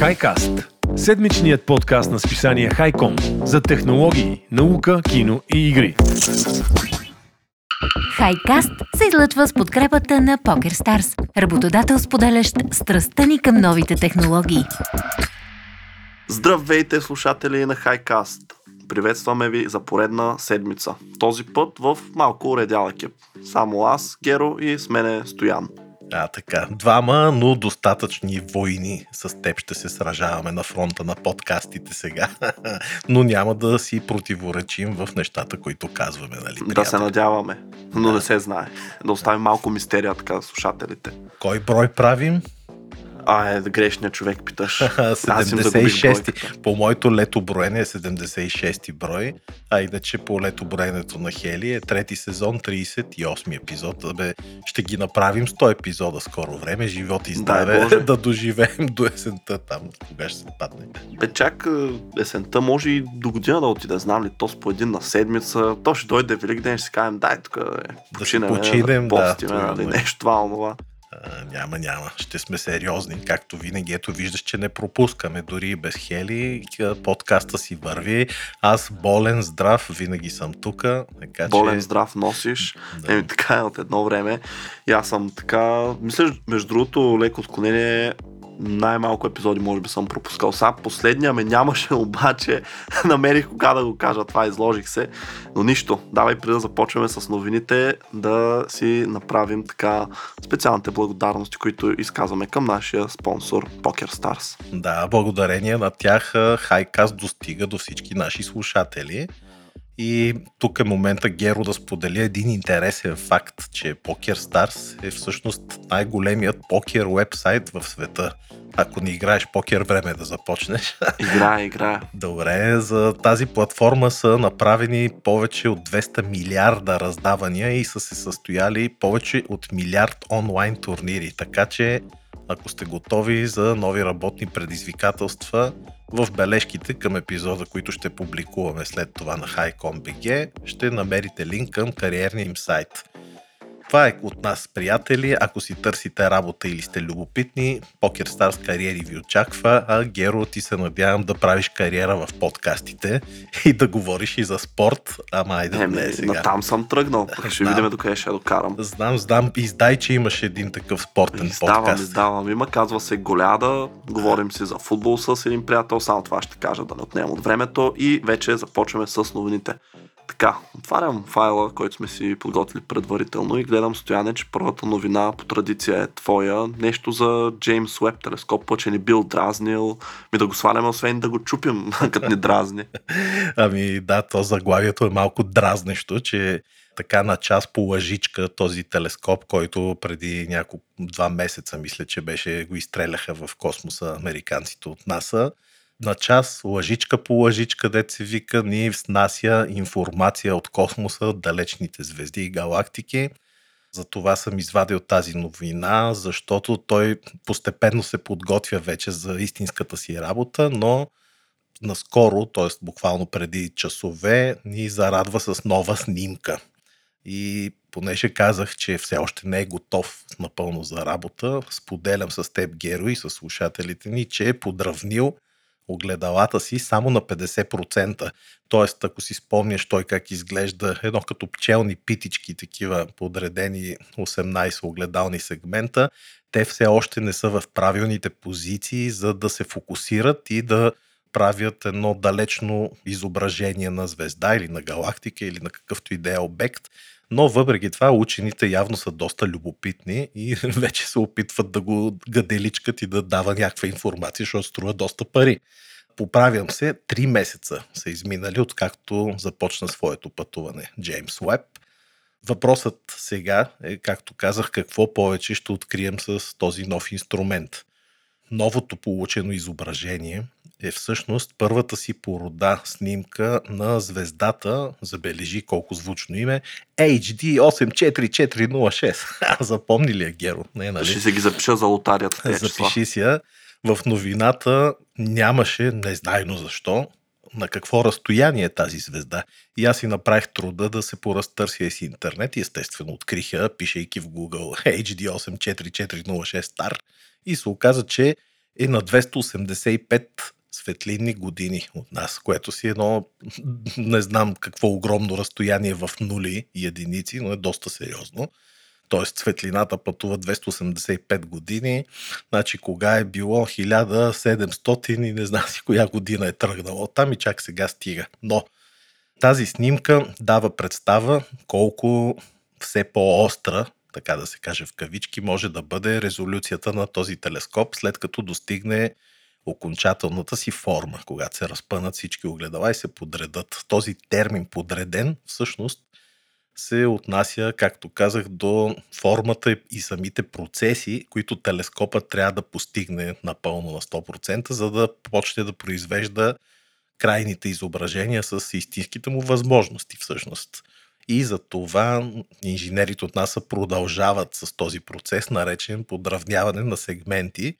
Хайкаст – седмичният подкаст на списание Хайком за технологии, наука, кино и игри. Хайкаст се излъчва с подкрепата на PokerStars, работодател споделящ страстта ни към новите технологии. Здравейте, слушатели на Хайкаст! Приветстваме ви за поредна седмица. Този път в малко уредял екип. Само аз, Геро и с мене Стоян. А, така. Двама, но достатъчни войни с теб ще се сражаваме на фронта на подкастите сега. но няма да си противоречим в нещата, които казваме, нали? Да приятели? се надяваме, но да. не се знае. Да оставим малко мистерия така слушателите. Кой брой правим? А, е, грешният човек питаш. Аз им загубих 76. бройката. По моето лето броене е 76 брой, а иначе по лето броенето на Хели е трети сезон, 38 епизод. Бе, ще ги направим 100 епизода скоро време. Живот и здраве Боже. да доживеем до есента там, кога ще се падне. Бе, чак е, есента може и до година да отиде. Знам ли, то с по един на седмица. То ще дойде Велик ден, ще си кажем, дай тук е, починем, починем, да, постиме, това нали, е. нещо, това, онова. А, няма, няма. Ще сме сериозни. Както винаги, ето виждаш, че не пропускаме. Дори без Хели, подкаста си върви. Аз болен, здрав, винаги съм тук. Така, Болен, че... здрав носиш. Да. Еми, така е от едно време. И аз съм така... Мисля, между другото, леко отклонение най-малко епизоди може би съм пропускал. Сега последния ме нямаше, обаче намерих кога да го кажа това, изложих се. Но нищо, давай преди да започваме с новините, да си направим така специалните благодарности, които изказваме към нашия спонсор PokerStars. Да, благодарение на тях Хайкаст достига до всички наши слушатели. И тук е момента Геро да споделя един интересен факт, че PokerStars е всъщност най-големият покер вебсайт в света. Ако не играеш покер, време е да започнеш. Играе, играе. Добре, за тази платформа са направени повече от 200 милиарда раздавания и са се състояли повече от милиард онлайн турнири. Така че, ако сте готови за нови работни предизвикателства, в бележките към епизода, които ще публикуваме след това на HiCom.bg, ще намерите линк към кариерния им сайт. Това е от нас, приятели. Ако си търсите работа или сте любопитни, PokerStars кариери ви очаква, а Геро ти се надявам да правиш кариера в подкастите и да говориш и за спорт, ама айде да Еми, не е сега. натам съм тръгнал. Пък ще видим докъде ще докарам. Знам, знам, издай, че имаш един такъв спортен Издавам, подкаст. издавам. Има, казва се Голяда. Говорим си за футбол с един приятел. Само това ще кажа да не отнемам от времето. И вече започваме с новините. Така, отварям файла, който сме си подготвили предварително и гледам стояне, че първата новина по традиция е твоя. Нещо за Джеймс Уеб телескоп, че ни бил дразнил. Ми да го сваляме, освен да го чупим, като ни дразни. Ами да, то заглавието е малко дразнещо, че така на час по лъжичка този телескоп, който преди няколко два месеца, мисля, че беше, го изстреляха в космоса американците от НАСА. На час, лъжичка по лъжичка, се вика, ни внася информация от космоса, далечните звезди и галактики. Затова съм извадил тази новина, защото той постепенно се подготвя вече за истинската си работа, но наскоро, т.е. буквално преди часове, ни зарадва с нова снимка. И понеже казах, че все още не е готов напълно за работа, споделям с теб, Геро, и с слушателите ни, че е подравнил огледалата си само на 50%. Тоест, ако си спомняш той как изглежда едно като пчелни питички, такива подредени 18 огледални сегмента, те все още не са в правилните позиции, за да се фокусират и да правят едно далечно изображение на звезда или на галактика или на какъвто и да е обект. Но въпреки това учените явно са доста любопитни и вече се опитват да го гаделичкат и да дава някаква информация, защото струва доста пари. Поправям се, три месеца са изминали, откакто започна своето пътуване Джеймс Уеб. Въпросът сега е, както казах, какво повече ще открием с този нов инструмент. Новото получено изображение е всъщност първата си порода снимка на звездата, забележи колко звучно име, HD 84406. Запомни ли я, Геро? Не, нали? Ще се ги запиша за лотарията. числа. Запиши си я. В новината нямаше, незнайно защо, на какво разстояние е тази звезда. И аз си направих труда да се поразтърся из интернет и естествено откриха, пишейки в Google HD 84406 Star и се оказа, че е на 285 светлинни години от нас, което си едно, не знам какво огромно разстояние в нули и единици, но е доста сериозно. Тоест светлината пътува 285 години. Значи кога е било 1700 и не знам си коя година е тръгнало там и чак сега стига. Но тази снимка дава представа колко все по-остра, така да се каже в кавички, може да бъде резолюцията на този телескоп, след като достигне окончателната си форма, когато се разпънат всички огледала и се подредат. Този термин подреден всъщност се отнася, както казах, до формата и самите процеси, които телескопът трябва да постигне напълно на 100%, за да почне да произвежда крайните изображения с истинските му възможности всъщност. И за това инженерите от НАСА продължават с този процес, наречен подравняване на сегменти.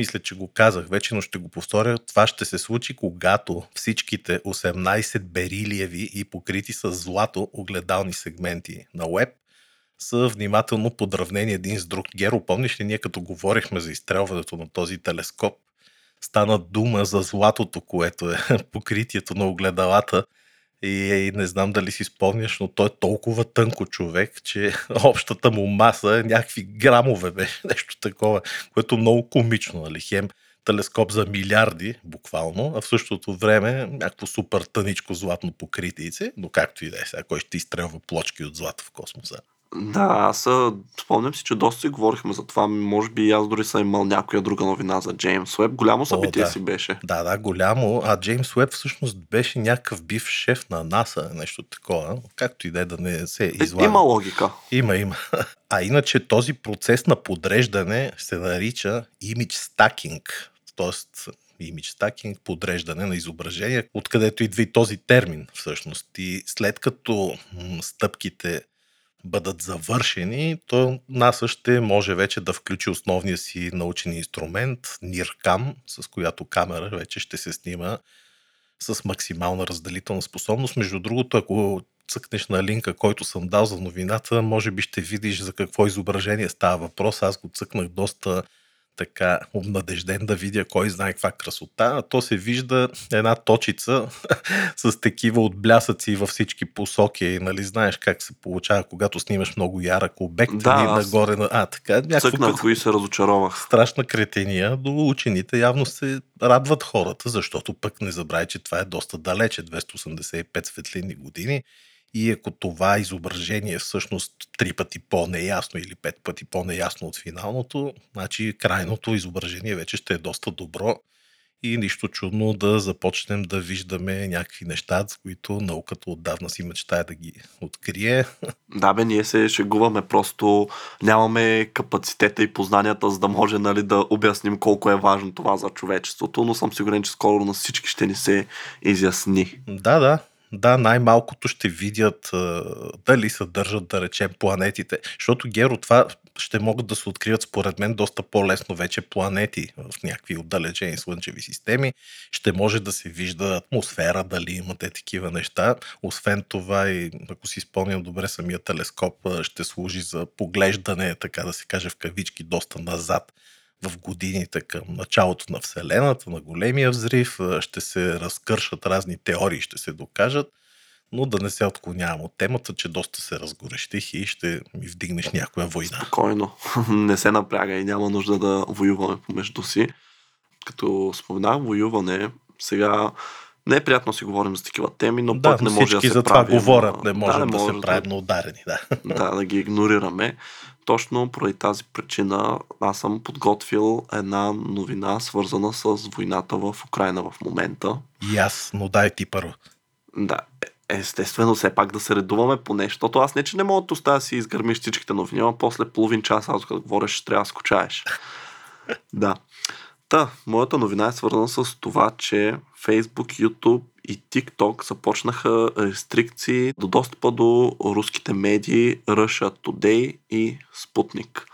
Мисля, че го казах вече, но ще го повторя. Това ще се случи, когато всичките 18 берилиеви и покрити с злато огледални сегменти на Web са внимателно подравнени един с друг. Геро, помниш ли ние като говорихме за изстрелването на този телескоп, стана дума за златото, което е покритието на огледалата. И, и не знам дали си спомняш, но той е толкова тънко човек, че общата му маса е някакви грамове беше, нещо такова, което много комично, нали? Хем телескоп за милиарди, буквално, а в същото време някакво супер тъничко златно покритице, но както и да е сега, кой ще изстрелва плочки от злато в космоса. Да, аз спомням си, че доста си говорихме за това. Може би аз дори съм имал някоя друга новина за Джеймс Уеб. Голямо събитие О, да. си беше. Да, да, голямо. А Джеймс Уеб всъщност беше някакъв бив шеф на НАСА, нещо такова. Както и да е да не се излага. Е, има логика. Има, има. А иначе този процес на подреждане се нарича image stacking. Тоест, image stacking, подреждане на изображения, откъдето идва и този термин всъщност. И след като стъпките бъдат завършени, то НАСА ще може вече да включи основния си научен инструмент NIRCam, с която камера вече ще се снима с максимална разделителна способност. Между другото, ако цъкнеш на линка, който съм дал за новината, може би ще видиш за какво изображение става въпрос. Аз го цъкнах доста така обнадежден да видя кой знае каква красота, а то се вижда една точица с такива отблясъци във всички посоки. Нали, знаеш как се получава, когато снимаш много ярък обект Да, и аз нагоре на... А, така, някакво Цъкнах и се разочаровах. страшна кретения, до учените явно се радват хората, защото пък не забравяй, че това е доста далече, 285 светлинни години. И ако това изображение е всъщност три пъти по-неясно или пет пъти по-неясно от финалното, значи крайното изображение вече ще е доста добро и нищо чудно да започнем да виждаме някакви неща, с които науката отдавна си мечтае да ги открие. Да, бе, ние се шегуваме, просто нямаме капацитета и познанията, за да може нали, да обясним колко е важно това за човечеството, но съм сигурен, че скоро на всички ще ни се изясни. Да, да. Да, най-малкото ще видят а, дали съдържат, да речем, планетите. Защото, Геро, това ще могат да се открият, според мен, доста по-лесно вече планети в някакви отдалечени слънчеви системи. Ще може да се вижда атмосфера, дали имате такива неща. Освен това, и ако си спомням добре, самия телескоп ще служи за поглеждане, така да се каже в кавички, доста назад в годините към началото на Вселената, на големия взрив, ще се разкършат разни теории, ще се докажат, но да не се отклонявам от темата, че доста се разгорещих и ще ми вдигнеш някоя война. Спокойно. Не се напряга и няма нужда да воюваме помежду си. Като споменах воюване, сега не е приятно да си говорим за такива теми, но да, пък не може да се за това правим, говорят, не можем да, не се може правим на ударени. Да. да, да ги игнорираме. Точно поради тази причина аз съм подготвил една новина, свързана с войната в Украина в момента. И аз, но дай ти първо. Да, е- естествено, все пак да се редуваме по нещо, защото аз не, че не мога да оставя си изгърмиш всичките новини, а после половин час, аз като говориш, ще трябва да скучаеш. да. Та, моята новина е свързана с това, че Facebook, YouTube и TikTok започнаха рестрикции до достъпа до руските медии Russia Today и Sputnik.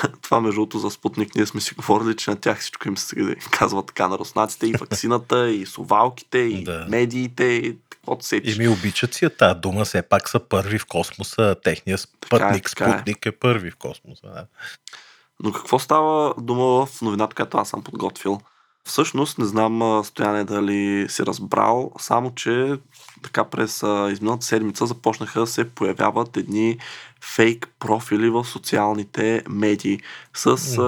Това, между другото, за Спутник ние сме си говорили, че на тях всичко им се казва така на руснаците, и вакцината, и совалките, и Да. медиите, и каквото се И ми обичат си тази дума, все пак са първи в космоса, техния Така е, спътник, така е. спутник е първи в космоса. Да. Но какво става дума в новината, която аз съм подготвил? Всъщност не знам Стояне дали си разбрал, само че така през изминалата седмица започнаха да се появяват едни фейк профили в социалните медии с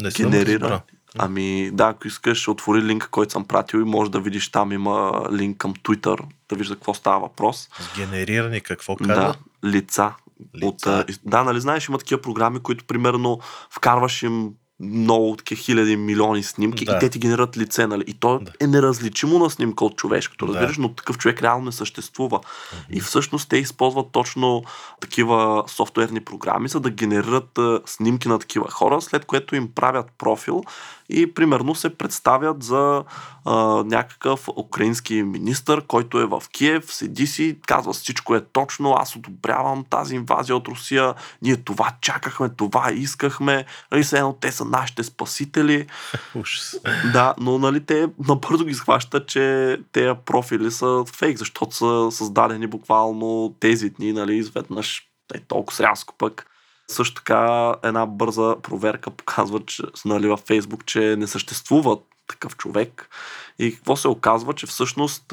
Не генерира. Ами да, ако искаш, отвори линка, който съм пратил и може да видиш там има линк към Twitter, да вижда какво става въпрос. С генерирани какво казва? Да, лица. Лица. От, да, нали знаеш, има такива програми, които примерно вкарваш им много такива хиляди, милиони снимки Да. и те ти генерират лице, нали? И то Да. е неразличимо на снимка от човешкото, Да. разбираш, но такъв човек реално не съществува. И всъщност те използват точно такива софтуерни програми, за да генерират а, снимки на такива хора, след което им правят профил и примерно се представят за а, някакъв украински министър, който е в Киев, седи си, казва всичко е точно, аз одобрявам тази инвазия от Русия, ние това чакахме, това искахме, нали, едно те са нашите спасители. Да, но нали те набързо ги схващат, че тези профили са фейк, защото са създадени буквално тези дни, нали, изведнъж е толкова рязко пък. Също така една бърза проверка показва, че нали, във Фейсбук, че не съществува такъв човек. И какво се оказва, че всъщност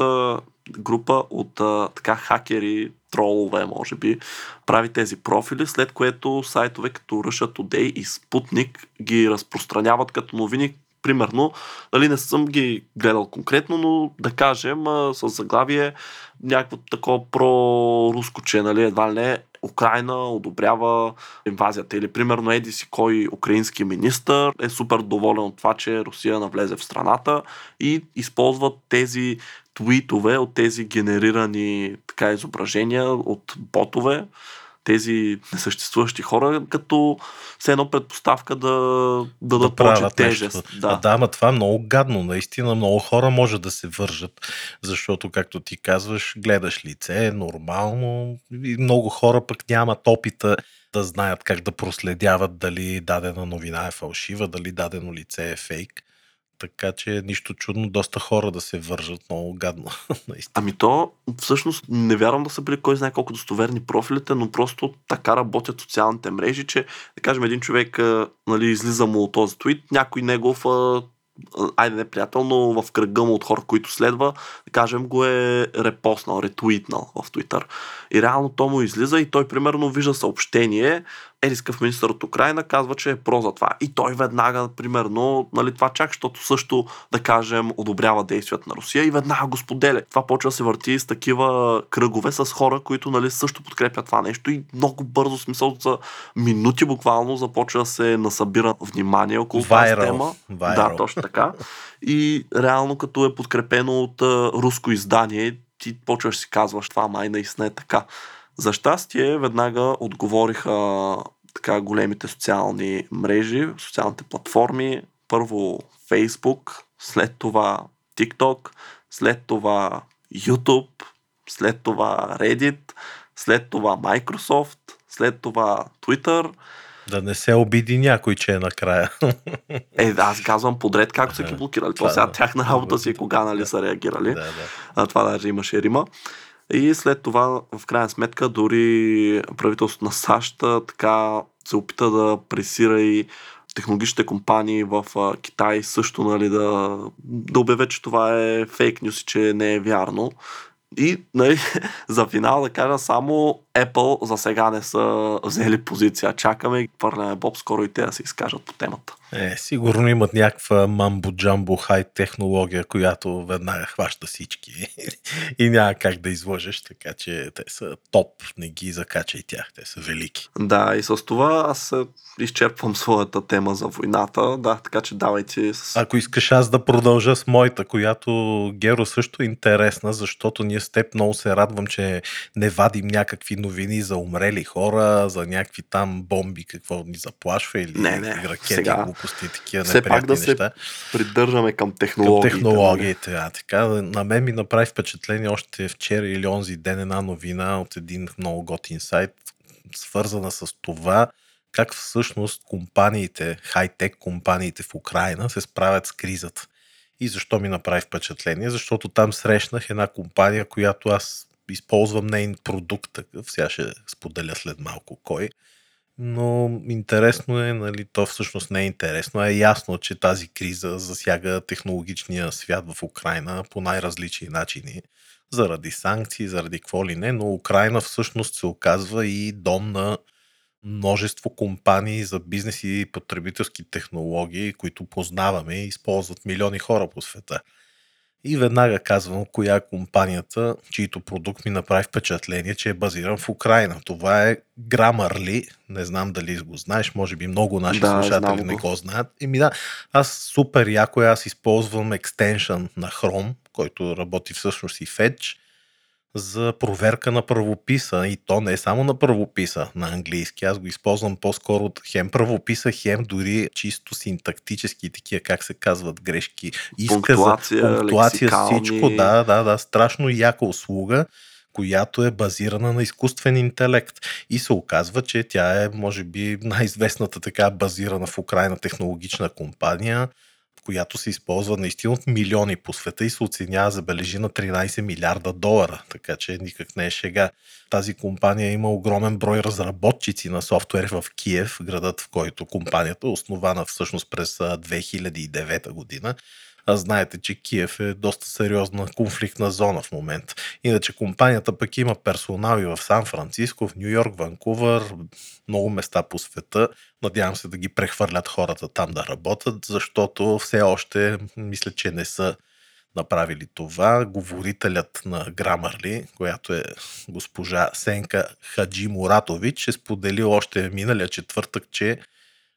група от така хакери, тролове, може би, прави тези профили, след което сайтове като Russia Today и Sputnik ги разпространяват като новини, примерно, нали, не съм ги гледал конкретно, но да кажем с заглавие някакво такова про-руско, че нали, едва ли не Украина одобрява инвазията. Или примерно еди си кой украински министр е супер доволен от това, че Русия навлезе в страната и използват тези твитове от тези генерирани така изображения от ботове, тези несъществуващи хора, като все едно предпоставка да, да дадат повече тежест. нещо. Да. А, да, ама това е много гадно. Наистина много хора може да се вържат, защото, както ти казваш, гледаш лице, е нормално и много хора пък нямат опита да знаят как да проследяват дали дадена новина е фалшива, дали дадено лице е фейк. Така че нищо чудно, доста хора да се вържат много гадно. Наистина. Ами то, всъщност, не вярвам да са били кой знае колко достоверни профилите, но просто така работят социалните мрежи, че, да кажем, един човек, нали, излиза му от този твит, някой негов, айде не приятел, но в кръга му от хора, които следва, да кажем, го е репостнал, ретуитнал в Twitter. И реално то му излиза и той, примерно, вижда съобщение, Ерискъв министър от Украина казва, че е про за това. И той веднага, примерно, нали, това чак, защото също, да кажем, одобрява действията на Русия и веднага го споделя. Това почва да се върти с такива кръгове с хора, които нали, също подкрепят това нещо и много бързо, смисъл за минути буквално, започва да се насъбира внимание около тази Viral. тема. Viral. Да, точно така. И реално, като е подкрепено от а, руско издание, ти почваш си казваш, това май наистина е така. За щастие, веднага отговориха така големите социални мрежи, социалните платформи. Първо Facebook, след това TikTok, след това YouTube, след това Reddit, след това Microsoft, след това Twitter. Да не се обиди някой, че е накрая. Е, аз казвам подред как са ги блокирали. Това сега тяхна работа си кога нали са реагирали. да, да. А, това даже имаше Рима. И след това, в крайна сметка, дори правителството на САЩ така се опита да пресира и технологичните компании в Китай също нали, да, да обявят, че това е фейк нюс и че не е вярно. И нали, за финал да кажа, само Apple за сега не са взели позиция. Чакаме и хвърляме Боб, скоро и те да се изкажат по темата. Е, сигурно имат някаква мамбо-джамбо хай технология, която веднага хваща всички и няма как да излъжеш, така че те са топ, не ги закачай тях, те са велики. Да, и с това аз е, изчерпвам своята тема за войната. Да, така че давайте с... Ако искаш аз да продължа с моята, която Геро също е интересна, защото ние с теб много се радвам, че не вадим някакви новини за умрели хора, за някакви там бомби, какво ни заплашва или Не, не, ракети, сега глупости, такива все пак да се неща. придържаме към Към технологиите. технологиите. А, така, на мен ми направи впечатление още вчера или онзи ден една новина от един много готин сайт, свързана с това, как всъщност компаниите, хай-тек компаниите в Украина се справят с кризата. И защо ми направи впечатление? Защото там срещнах една компания, която аз използвам нейн продукт такъв, сега ще споделя след малко кой. Но интересно е, нали, то всъщност не е интересно. Е ясно, че тази криза засяга технологичния свят в Украина по най-различни начини. Заради санкции, заради какво ли не, но Украина всъщност се оказва и дом на множество компании за бизнес и потребителски технологии, които познаваме и използват милиони хора по света. И веднага казвам коя е компанията, чието продукт ми направи впечатление, че е базиран в Украина. Това е Grammarly. Не знам дали го знаеш, може би много наши да, слушатели не го знаят. Еми да, аз супер яко, аз използвам екстеншън на Chrome, който работи всъщност и Fetch за проверка на правописа. И то не е само на правописа на английски. Аз го използвам по-скоро от хем правописа, хем дори чисто синтактически такива, как се казват грешки. Иска пунктуация, пунктуация, всичко. Да, да, да. Страшно яка услуга която е базирана на изкуствен интелект. И се оказва, че тя е, може би, най-известната така базирана в Украина технологична компания която се използва наистина от милиони по света и се оценява, забележи, на 13 милиарда долара. Така че никак не е шега. Тази компания има огромен брой разработчици на софтуер в Киев, градът в който компанията е основана всъщност през 2009 година а знаете, че Киев е доста сериозна конфликтна зона в момента. Иначе компанията пък има персонал и в Сан Франциско, в Нью Йорк, Ванкувър, много места по света. Надявам се да ги прехвърлят хората там да работят, защото все още мисля, че не са направили това. Говорителят на Грамарли, която е госпожа Сенка Хаджи Муратович, е споделил още миналия четвъртък, че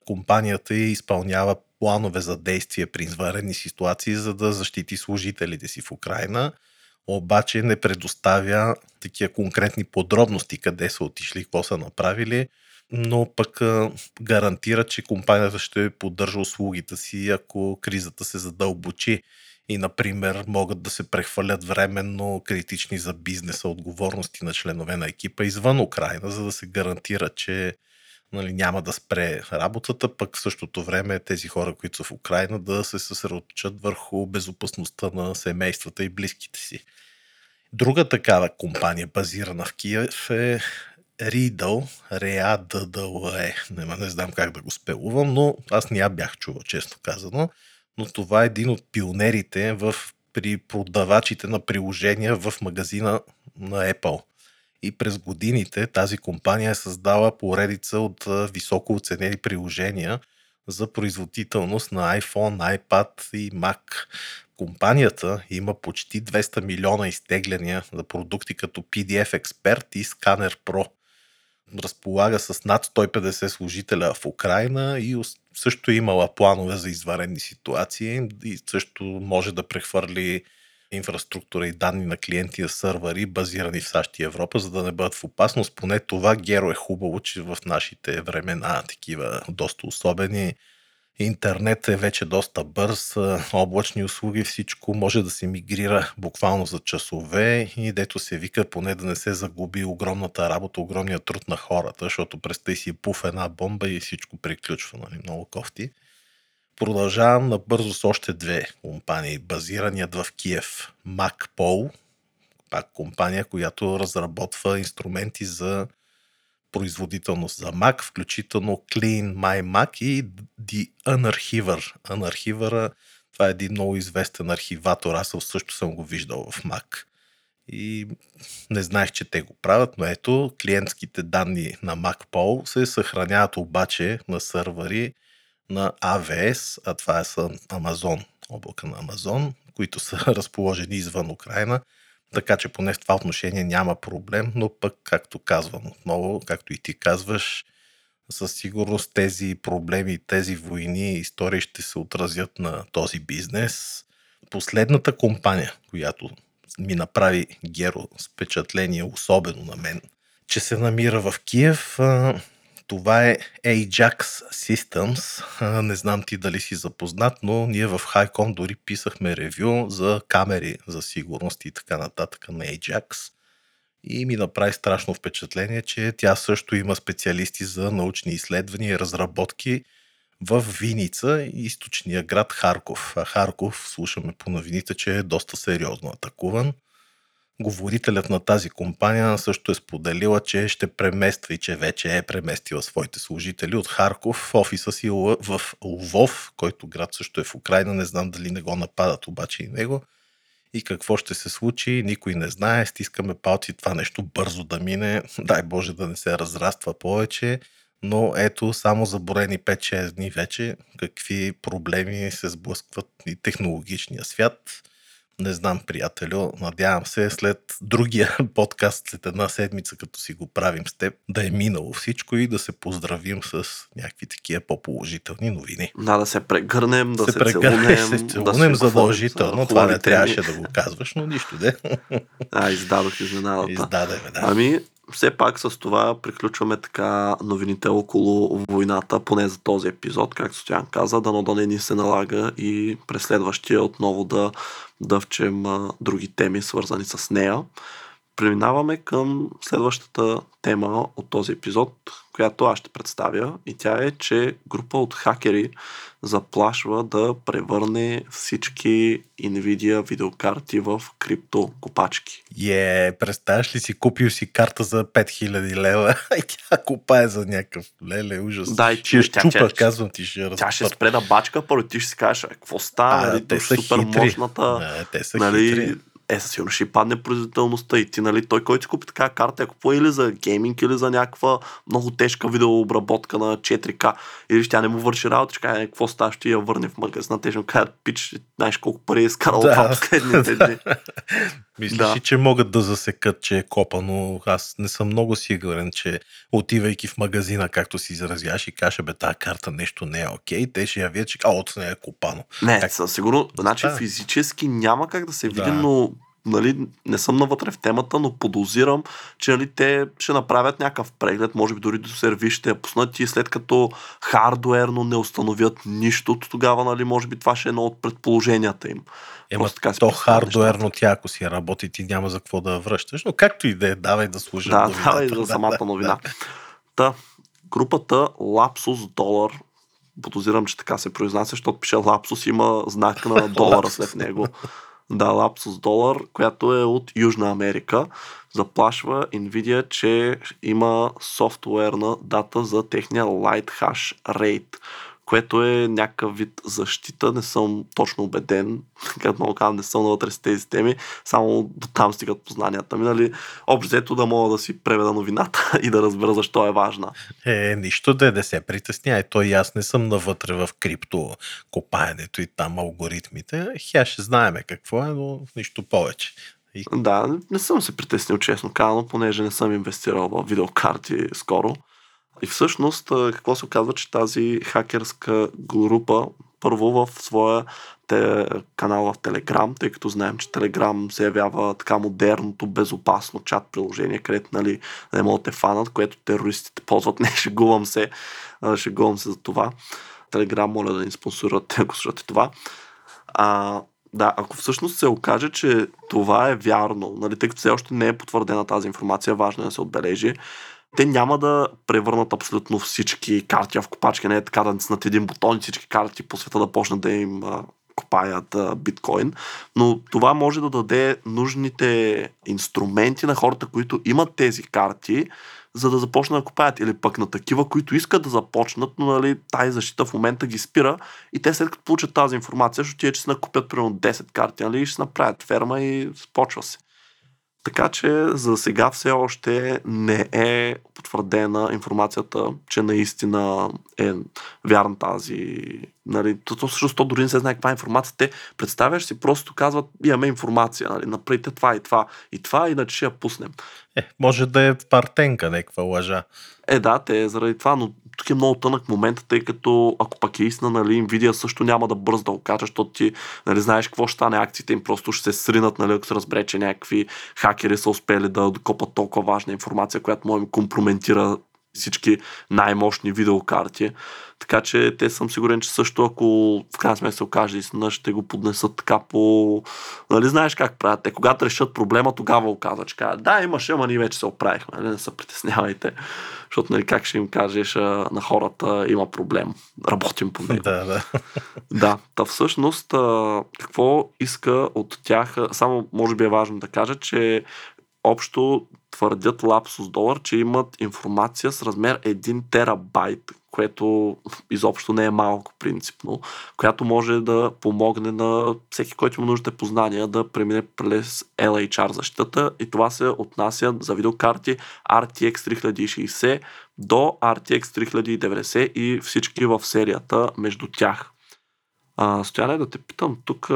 компанията изпълнява планове за действие при извънредни ситуации, за да защити служителите си в Украина, обаче не предоставя такива конкретни подробности къде са отишли, какво са направили, но пък гарантира, че компанията ще поддържа услугите си, ако кризата се задълбочи. И, например, могат да се прехвалят временно критични за бизнеса отговорности на членове на екипа извън Украина, за да се гарантира, че нали, няма да спре работата, пък в същото време тези хора, които са в Украина, да се съсредоточат върху безопасността на семействата и близките си. Друга такава компания, базирана в Киев е Riddle, READDLE. Не, не знам как да го спелувам, но аз не я бях чувал, честно казано. Но това е един от пионерите в, при продавачите на приложения в магазина на Apple – и през годините тази компания е създала поредица от високо оценени приложения за производителност на iPhone, iPad и Mac. Компанията има почти 200 милиона изтегляния за продукти като PDF Expert и Scanner Pro. Разполага с над 150 служителя в Украина и също имала планове за изварени ситуации и също може да прехвърли инфраструктура и данни на клиенти на сървъри, базирани в САЩ и Европа, за да не бъдат в опасност. Поне това геро е хубаво, че в нашите времена, такива доста особени, интернет е вече доста бърз, облачни услуги, всичко може да се мигрира буквално за часове и дето се вика поне да не се загуби огромната работа, огромният труд на хората, защото през си пуф една бомба и всичко приключва, нали, много кофти. Продължавам набързо с още две компании. Базираният в Киев MacPol, пак компания, която разработва инструменти за производителност за Mac, включително Clean My Mac и The Unarchiver. Unarchiver това е един много известен архиватор. Аз също съм го виждал в Mac. И не знаех, че те го правят, но ето, клиентските данни на MacPol се съхраняват обаче на сървъри на AWS, а това е са Amazon, облака на Амазон, които са разположени извън Украина. Така че поне в това отношение няма проблем, но пък, както казвам отново, както и ти казваш, със сигурност тези проблеми, тези войни истории ще се отразят на този бизнес. Последната компания, която ми направи Геро с впечатление, особено на мен, че се намира в Киев, това е Ajax Systems. Не знам ти дали си запознат, но ние в Highcom дори писахме ревю за камери за сигурност и така нататък на Ajax. И ми направи страшно впечатление, че тя също има специалисти за научни изследвания и разработки в Виница, източния град Харков. А Харков, слушаме по новините, че е доста сериозно атакуван. Говорителят на тази компания също е споделила, че ще премества и че вече е преместила своите служители от Харков в офиса си в Лвов, който град също е в Украина. Не знам дали не го нападат обаче и него. И какво ще се случи, никой не знае. Стискаме палци това нещо бързо да мине. Дай Боже да не се разраства повече. Но ето, само за броени 5-6 дни вече, какви проблеми се сблъскват и технологичния свят не знам, приятелю, надявам се след другия подкаст, след една седмица, като си го правим с теб, да е минало всичко и да се поздравим с някакви такива по-положителни новини. Да, да се прегърнем, да се, се прегърнем, се целунем да задължително. За Това не трябваше да го казваш, но нищо де. А, издадох изненадата. Издадеме, да. Ами, все пак с това приключваме така новините около войната, поне за този епизод, както Стоян каза, дано да не ни се налага и през следващия отново да дъвчем други теми, свързани с нея. Преминаваме към следващата тема от този епизод, която аз ще представя и тя е, че група от хакери заплашва да превърне всички Nvidia видеокарти в криптокопачки. Е, yeah, представяш ли си, купил си карта за 5000 лева и тя купае за някакъв леле, ужас. Да, и ще тя, чупа, тя, казвам ти, ще Тя ще спре да бачка, първо ти ще си кажеш, какво става, а, нали, те са супер хитри. мощната, Да, те са нали, хитри. Е, със сигурно ще падне производителността и ти, нали, той, който си купи така карта, е купува или за гейминг, или за някаква много тежка видеообработка на 4K, или ще тя не му върши работа, ще каже, какво става, ще я върне в магазина, те ще му кажат, пич, знаеш колко пари е изкарал Да. това последните дни. Мислиш Да. че могат да засекат, че е копано? Аз не съм много сигурен, че отивайки в магазина, както си изразяваш и каже, бе, тази карта нещо не е окей, те ще я видят, че а, от нея е копано. Не, Как? със сигурно, значи Да. физически няма как да се види, Да. но нали, не съм навътре в темата, но подозирам, че нали, те ще направят някакъв преглед, може би дори до сервис ще я пуснат и след като хардуерно не установят нищо, то тогава нали, може би това ще е едно от предположенията им. Ема така то хардуерно тя, ако си работи, ти няма за какво да я връщаш, но както и да е, давай да слушам Да, новината. давай за самата новина. Та, групата Lapsus Dollar, подозирам, че така се произнася, защото пише Lapsus, има знак на долара след него. Да, Lapsus Dollar, която е от Южна Америка, заплашва Nvidia, че има софтуерна дата за техния Light Hash Rate, което е някакъв вид защита, не съм точно убеден, като много казвам, не съм навътре с тези теми, само до там стигат познанията ми, нали? Общо взето да мога да си преведа новината и да разбера защо е важна. Е, нищо да не се притесняй. Той и аз не съм навътре в крипто копаенето и там алгоритмите. Хя ще знаеме какво е, но нищо повече. И Да, не съм се притеснил, честно казано, понеже не съм инвестирал в видеокарти скоро. И всъщност, какво се оказва, че тази хакерска група първо в своя те, канал в Телеграм, тъй като знаем, че Телеграм се явява така модерното, безопасно чат приложение, където нали, не могат те фанат, което терористите ползват. Не, шегувам се, шегувам се за това. Телеграм, моля да ни спонсорират, ако слушате това. А, да, ако всъщност се окаже, че това е вярно, нали, тъй като все още не е потвърдена тази информация, важно е да се отбележи, те няма да превърнат абсолютно всички карти в копачки, не е така да натиснат един бутон и всички карти по света да почнат да им а, копаят а, биткоин, но това може да даде нужните инструменти на хората, които имат тези карти, за да започнат да копаят. Или пък на такива, които искат да започнат, но нали, тази защита в момента ги спира и те след като получат тази информация, ще отидат, че се накупят примерно 10 карти, нали, и ще направят ферма и почва се. Така че за сега все още не е потвърдена информацията, че наистина е вярна тази. Нали, то, то всъщност то дори не се знае каква е информация. Те представяш си, просто казват, имаме информация, нали, направите това и това и това, иначе ще я пуснем. Е, може да е партенка, някаква лъжа. Е, да, те заради това, но тук е много тънък момент, тъй като ако пак е истина, нали, Nvidia също няма да бърза да го каже, защото ти нали, знаеш какво ще стане, акциите им просто ще се сринат, нали, ако се разбере, че някакви хакери са успели да докопат толкова важна информация, която може им компрометира всички най-мощни видеокарти. Така че те съм сигурен, че също ако в крайна сметка се окаже истина, ще го поднесат така по... Нали знаеш как правят? Те когато решат проблема, тогава оказват, че казват, да, имаше, ама ние вече се оправихме, нали? не се притеснявайте. Защото нали, как ще им кажеш а, на хората има проблем, работим по него. Да, да. Да, та всъщност а, какво иска от тях, само може би е важно да кажа, че общо твърдят Lapsus Dollar, че имат информация с размер 1 терабайт, което изобщо не е малко принципно, която може да помогне на всеки, който има нужда познания да премине през LHR защитата и това се отнася за видеокарти RTX 3060 до RTX 3090 и всички в серията между тях. А, Стояне, да те питам, тук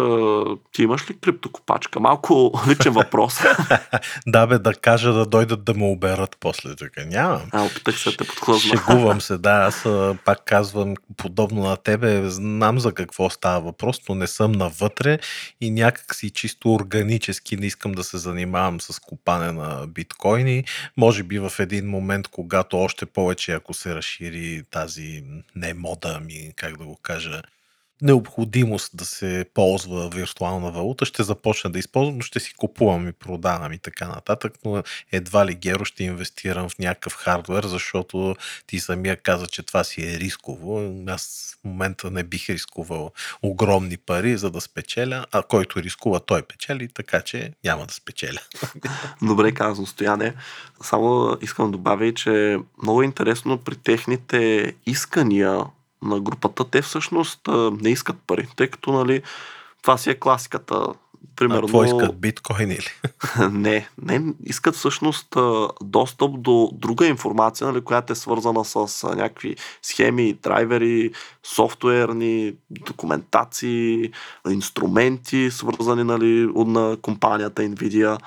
ти имаш ли криптокопачка? Малко личен въпрос. да, бе, да кажа да дойдат да ме оберат после тук. Нямам. А, опитах се да те подхлъзна. Шегувам се, да. Аз а, пак казвам, подобно на тебе, знам за какво става въпрос, но не съм навътре и някак си чисто органически не искам да се занимавам с купане на биткоини. Може би в един момент, когато още повече, ако се разшири тази не мода ми, как да го кажа, необходимост да се ползва виртуална валута, ще започна да използвам, ще си купувам и продавам и така нататък, но едва ли геро ще инвестирам в някакъв хардвер, защото ти самия каза, че това си е рисково. Аз в момента не бих рискувал огромни пари, за да спечеля, а който рискува, той печели, така че няма да спечеля. Добре казано, Стояне. Само искам да добавя че много интересно при техните искания на групата, те всъщност не искат пари, тъй като нали, това си е класиката. Примерно... А какво искат? Биткоин или? не, не, искат всъщност достъп до друга информация, нали, която е свързана с някакви схеми, драйвери, софтуерни, документации, инструменти, свързани нали, на компанията Nvidia.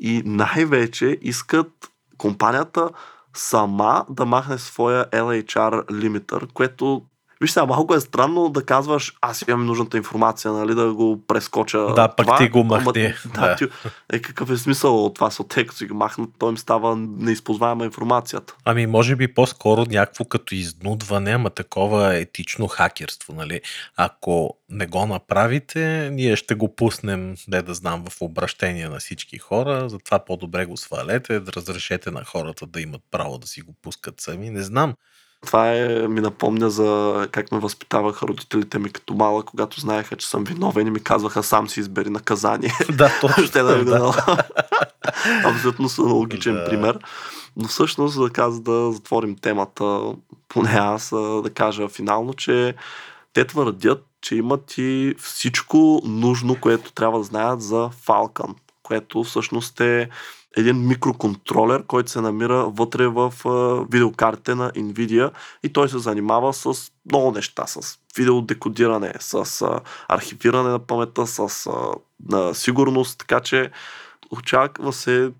И най-вече искат компанията сама да махне своя LHR лимитър, което Виж сега, малко е странно да казваш, аз имам нужната информация, нали, да го прескоча. Да, пък това, ти го махни. Да, да. Ти, е, какъв е смисъл от това, от те, като си го махнат, той им става неизползваема информацията. Ами, може би по-скоро някакво като изнудване, ама такова етично хакерство, нали. Ако не го направите, ние ще го пуснем, де да знам, в обращение на всички хора, затова по-добре го свалете, да разрешете на хората да имат право да си го пускат сами. Не знам. Това е, ми напомня за как ме възпитаваха родителите ми като малък, когато знаеха, че съм виновен и ми казваха сам си избери наказание. Да, точно. Ще да, да. Абсолютно са логичен да. пример. Но всъщност, да каза да затворим темата, поне аз да кажа финално, че те твърдят, че имат и всичко нужно, което трябва да знаят за Falcon, което всъщност е един микроконтролер, който се намира вътре в видеокартите на Nvidia и той се занимава с много неща, с видеодекодиране, с архивиране на паметта, с на сигурност, така че очаква се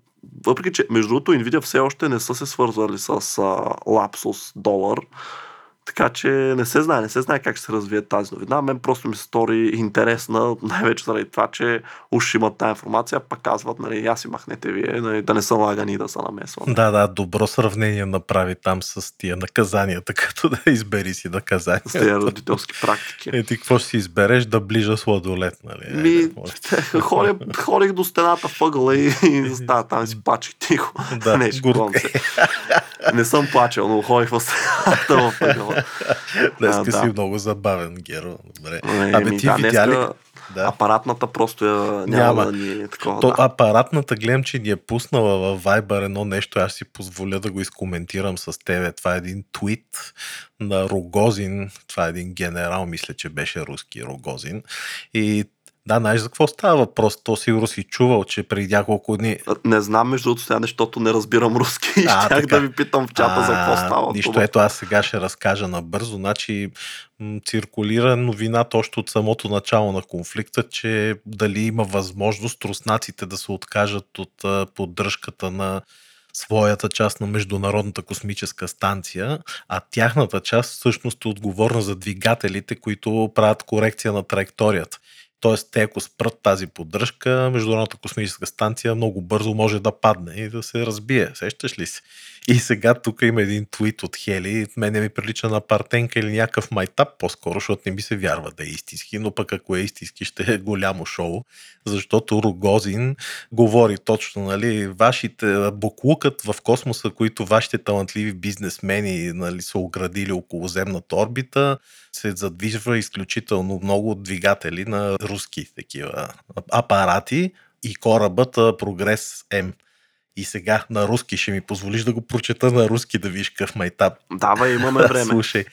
въпреки, че между другото Nvidia все още не са се свързвали с Lapsus долар, така че не се знае, не се знае как ще се развие тази новина. Мен просто ми се стори интересна, най-вече заради това, че уж имат тази информация, пък казват, нали, аз си махнете вие, нали, да не са лагани да са намесват. Да, да, добро сравнение направи там с тия наказанията, като да избери си наказания. С тия родителски практики. Е, ти какво ще си избереш да ближа сладолет, нали? Ми, е, ходих, ходих до стената въгъла и, и става там си плачех тихо. Да, не, не съм плачел, но ходих в стената в ъгъла. Днеска да. си много забавен, Геро. Добре. Ами, Абе, ти да, видя ли? Да. Апаратната просто я няма, няма. да ни е такова. То, да. Апаратната гледам, че ни е пуснала в Viber едно нещо, аз си позволя да го изкоментирам с тебе. Това е един твит на Рогозин, това е един генерал, мисля, че беше руски Рогозин. И да, знаеш за какво става въпрос? То сигурно си чувал, че преди няколко дни... Не знам, между другото, сега, защото не разбирам руски а, щях да ви питам в чата а, за какво става. Нищо, това. ето аз сега ще разкажа набързо. Значи м- циркулира новината още от самото начало на конфликта, че дали има възможност руснаците да се откажат от а, поддръжката на своята част на Международната космическа станция, а тяхната част всъщност е отговорна за двигателите, които правят корекция на траекторията. Тоест, те ако спрат тази поддръжка, Международната космическа станция много бързо може да падне и да се разбие. Сещаш ли се? И сега тук има един твит от Хели. Мене ми прилича на партенка или някакъв майтап по-скоро, защото не ми се вярва да е истински, но пък ако е истински ще е голямо шоу, защото Рогозин говори точно, нали, вашите буклукът в космоса, които вашите талантливи бизнесмени нали, са оградили около земната орбита, се задвижва изключително много двигатели на руски такива апарати и корабът Прогрес М. И сега на руски ще ми позволиш да го прочета на руски да виж какъв майтап. Давай, имаме време. Слушай,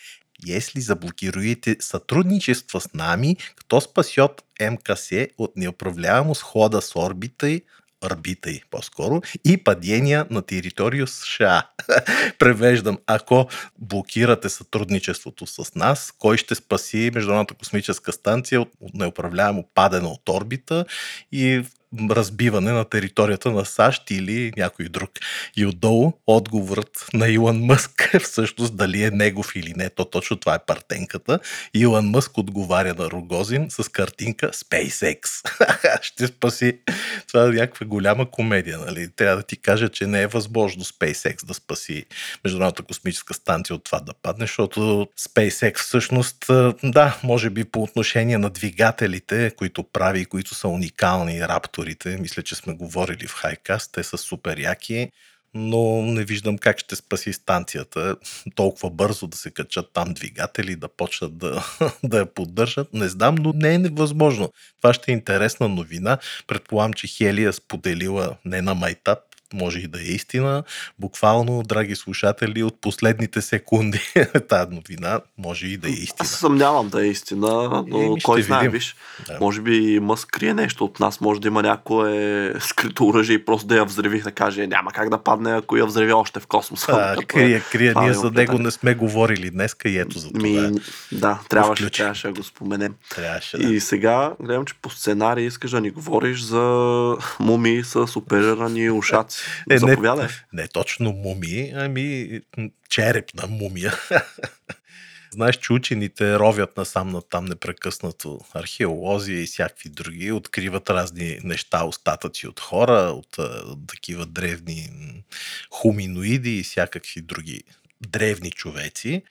если заблокируете сътрудничество с нами, кто спасет МКС от неуправляемо схода с орбитой, орбитой по-скоро, и падения на територию США. Превеждам, ако блокирате сътрудничеството с нас, кой ще спаси Международната космическа станция от неуправляемо падане от орбита и разбиване на територията на САЩ или някой друг. И отдолу отговорът на Илон Мъск е всъщност дали е негов или не. То точно това е партенката. Илон Мъск отговаря на Рогозин с картинка SpaceX. Ще спаси. Това е някаква голяма комедия. Нали? Трябва да ти кажа, че не е възможно SpaceX да спаси Международната космическа станция от това да падне, защото SpaceX всъщност, да, може би по отношение на двигателите, които прави, които са уникални, раптори, авторите. Мисля, че сме говорили в Хайкаст. Те са супер яки, но не виждам как ще спаси станцията толкова бързо да се качат там двигатели, да почнат да, да я поддържат. Не знам, но не е невъзможно. Това ще е интересна новина. Предполагам, че Хелия споделила не на майтап, може и да е истина. Буквално, драги слушатели, от последните секунди тази новина може и да е истина. Аз съмнявам да е истина, но Еми, кой знае, виж. Да. Може би Мъск крие нещо от нас, може да има някое скрито оръжие и просто да я взреви, да каже няма как да падне, ако я взреви още в космоса. Да, крие, крие. Ние за него не сме говорили днес, и ето за това. Ми, да, трябваше, трябваше да го споменем. Трябваше, да. И сега гледам, че по сценарий искаш да ни говориш за муми с оперирани ушаци. Е, Не, не точно муми, ами череп на мумия. Знаеш, че учените ровят насам на там непрекъснато. Археолози и всякакви други откриват разни неща, остатъци от хора, от а, такива древни хуминоиди и всякакви други древни човеци.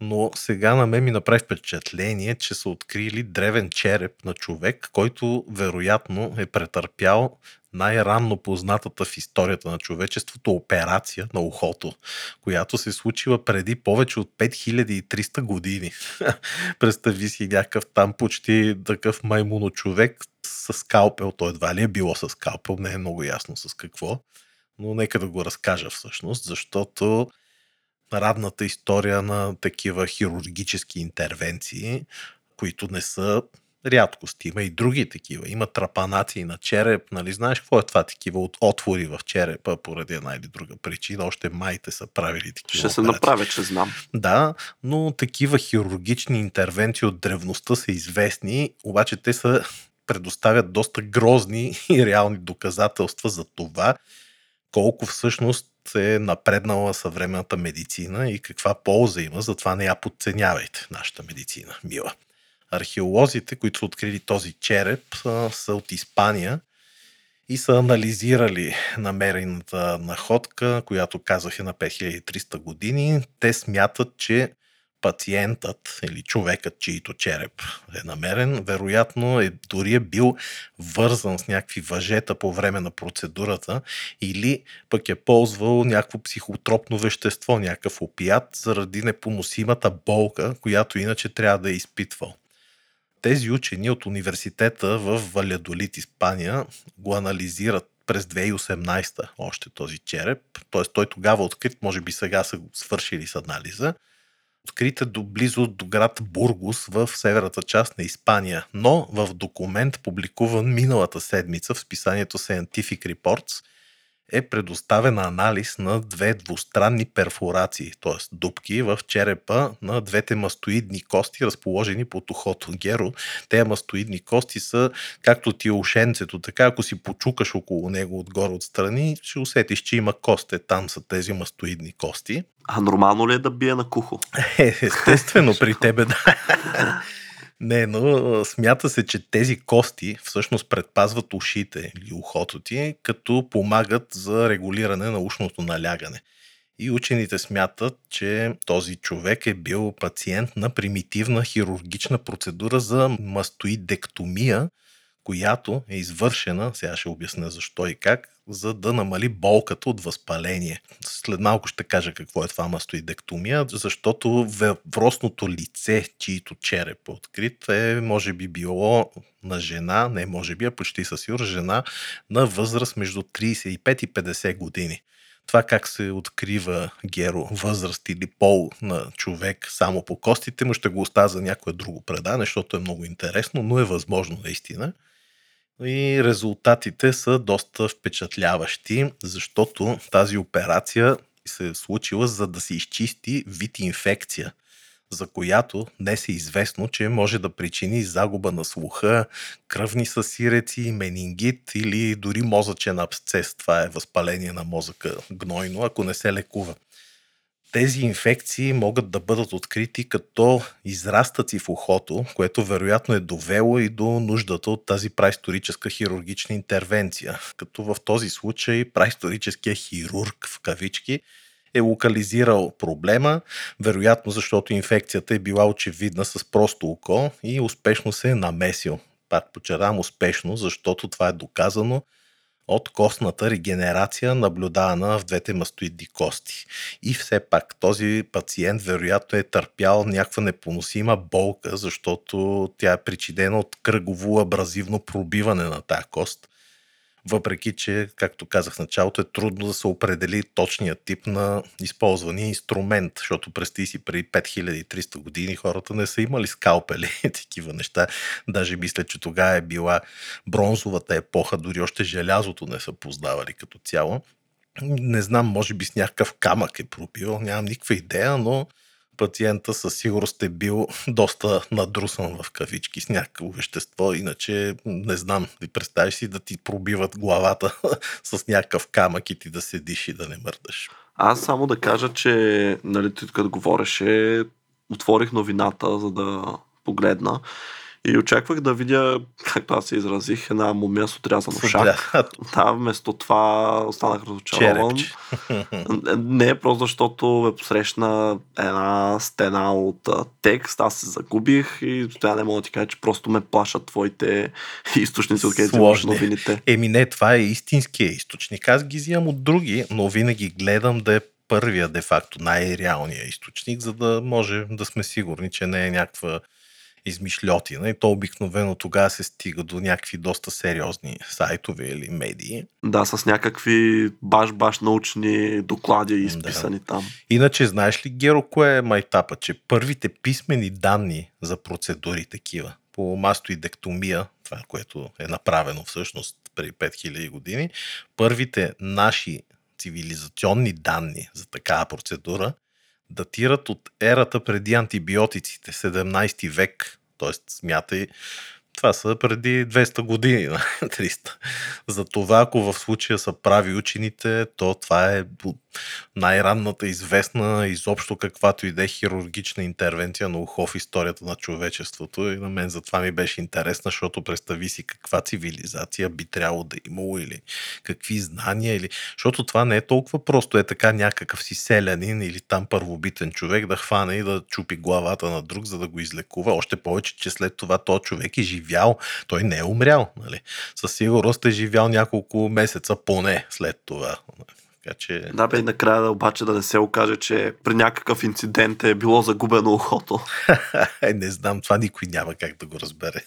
Но сега на мен ми направи впечатление, че са открили древен череп на човек, който вероятно е претърпял най-ранно познатата в историята на човечеството операция на ухото, която се случила преди повече от 5300 години. Представи си някакъв там почти такъв маймуно човек с скалпел. Той едва ли е било с скалпел, не е много ясно с какво. Но нека да го разкажа всъщност, защото радната история на такива хирургически интервенции, които не са рядкост. Има и други такива. Има трапанации на череп. Нали? Знаеш какво е това? Такива от отвори в черепа поради една или друга причина. Още майте са правили такива. Ще се направя, че знам. Да, но такива хирургични интервенции от древността са известни, обаче те са предоставят доста грозни и реални доказателства за това, колко всъщност е напреднала съвременната медицина и каква полза има, затова не я подценявайте, нашата медицина, мила. Археолозите, които са открили този череп, са от Испания и са анализирали намерената находка, която казах е на 5300 години. Те смятат, че пациентът или човекът, чието череп е намерен, вероятно е, дори е бил вързан с някакви въжета по време на процедурата или пък е ползвал някакво психотропно вещество, някакъв опият, заради непоносимата болка, която иначе трябва да е изпитвал. Тези учени от университета в Валядолит, Испания, го анализират през 2018 още този череп, т.е. той тогава открит, може би сега са го свършили с анализа, открит е до, близо до град Бургус в северната част на Испания, но в документ, публикуван миналата седмица в списанието Scientific Reports, е предоставен анализ на две двустранни перфорации, т.е. дупки в черепа на двете мастоидни кости, разположени под ухото. Геро, тези мастоидни кости са както ти е ушенцето, така ако си почукаш около него отгоре отстрани, ще усетиш, че има косте. Там са тези мастоидни кости. А нормално ли е да бие на кухо? Е, естествено, при тебе да. Не, но смята се, че тези кости всъщност предпазват ушите или ухото ти, като помагат за регулиране на ушното налягане. И учените смятат, че този човек е бил пациент на примитивна хирургична процедура за мастоидектомия, която е извършена, сега ще обясня защо и как, за да намали болката от възпаление. След малко ще кажа какво е това мастоидектомия, защото въпросното лице, чието череп е открит, е може би било на жена, не може би, а почти със сигурност жена на възраст между 35 и 50 години. Това как се открива геро, възраст или пол на човек само по костите му, ще го оставя за някое друго предане, защото е много интересно, но е възможно наистина. И резултатите са доста впечатляващи, защото тази операция се е случила за да се изчисти вид инфекция, за която днес е известно, че може да причини загуба на слуха, кръвни съсиреци, менингит или дори мозъчен абсцес. Това е възпаление на мозъка гнойно, ако не се лекува. Тези инфекции могат да бъдат открити като израстъци в ухото, което вероятно е довело и до нуждата от тази праисторическа хирургична интервенция. Като в този случай праисторическия хирург в кавички е локализирал проблема, вероятно защото инфекцията е била очевидна с просто око и успешно се е намесил. Пак почерам успешно, защото това е доказано от костната регенерация, наблюдавана в двете мастоидни кости. И все пак този пациент вероятно е търпял някаква непоносима болка, защото тя е причинена от кръгово абразивно пробиване на тази кост въпреки че, както казах в началото, е трудно да се определи точният тип на използвания инструмент, защото прести си преди 5300 години хората не са имали скалпели, такива неща. Даже мисля, че тогава е била бронзовата епоха, дори още желязото не са познавали като цяло. Не знам, може би с някакъв камък е пробил, нямам никаква идея, но пациента със сигурност е бил доста надрусан в кавички с някакво вещество, иначе не знам, ви представиш си да ти пробиват главата с някакъв камък и ти да седиш и да не мърдаш. Аз само да кажа, че нали, ти като говореше, отворих новината, за да погледна и очаквах да видя, както аз се изразих, една мумия с отрязан ушак. Да, вместо това останах разочарован. Не просто защото ме посрещна една стена от текст, аз се загубих и сега не мога да ти кажа, че просто ме плашат твоите източници, откъдето имаш новините. Еми не, това е истинския източник. Аз ги взимам от други, но винаги гледам да е първия, де-факто, най-реалния източник, за да може да сме сигурни, че не е някаква измишлетина и то обикновено тогава се стига до някакви доста сериозни сайтове или медии. Да, с някакви баш-баш научни доклади изписани да. там. Иначе знаеш ли, Геро, кое е майтапа, че първите писмени данни за процедури такива по мастоидектомия, това, което е направено всъщност преди 5000 години, първите наши цивилизационни данни за такава процедура датират от ерата преди антибиотиците, 17 век. Тоест, смятай, това са преди 200 години, 300. За това, ако в случая са прави учените, то това е най-ранната известна изобщо каквато и да е хирургична интервенция на ухо в историята на човечеството. И на мен за това ми беше интересно, защото представи си каква цивилизация би трябвало да е имало или какви знания. Или... Защото това не е толкова просто. Е така някакъв си селянин или там първобитен човек да хване и да чупи главата на друг, за да го излекува. Още повече, че след това този човек е живял. Той не е умрял. Нали? Със сигурност е живял няколко месеца поне след това. Така че... Да, бе, накрая обаче да не се окаже, че при някакъв инцидент е било загубено ухото. Е, не знам, това никой няма как да го разбере.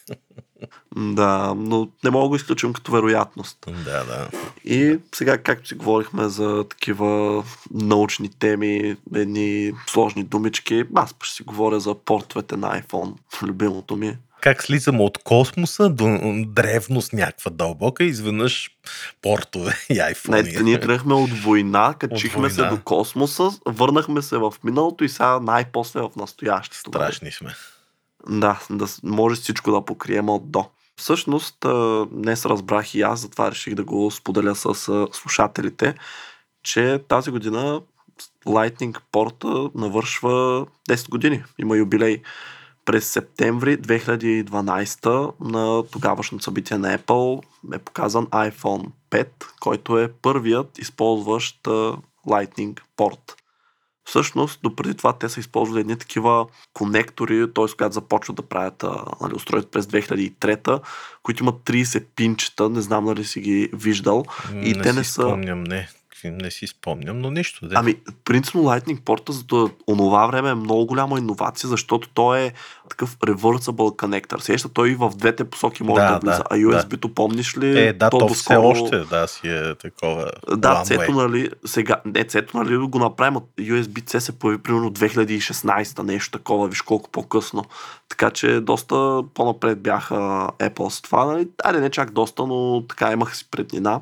Да, но не мога да го изключим като вероятност. Да, да. И сега, както си говорихме за такива научни теми, едни сложни думички, аз ще си говоря за портовете на iPhone, любимото ми как слизаме от космоса до древност някаква дълбока и изведнъж портове и айфони. Не, ние тръгнахме от война, качихме се до космоса, върнахме се в миналото и сега най-после в настоящето. Страшни сме. Да, да може всичко да покрием от до. Всъщност, днес разбрах и аз, затова реших да го споделя с слушателите, че тази година Lightning порта навършва 10 години. Има юбилей През септември 2012 на тогавашното събитие на Apple е показан iPhone 5, който е първият използващ Lightning порт. Всъщност, допреди това те са използвали едни такива конектори, т.е. когато започват да правят нали, устройство през 2003, които имат 30 пинчета, не знам дали си ги виждал. И не те не са. Спомням, не не си спомням, но нищо. Да. Ами, принципно Lightning порта за онова време е много голяма иновация, защото той е такъв reversible connector. Сеща, той и в двете посоки може да, да влиза. Да, а USB-то, да. помниш ли? Е, да, то, то все още, да, си е такова. Да, цето, нали, сега, не, цето, нали, го направим от USB-C се появи примерно 2016 нещо такова, виж колко по-късно. Така че доста по-напред бяха Apple с това, нали, айде не чак доста, но така имах си преднина.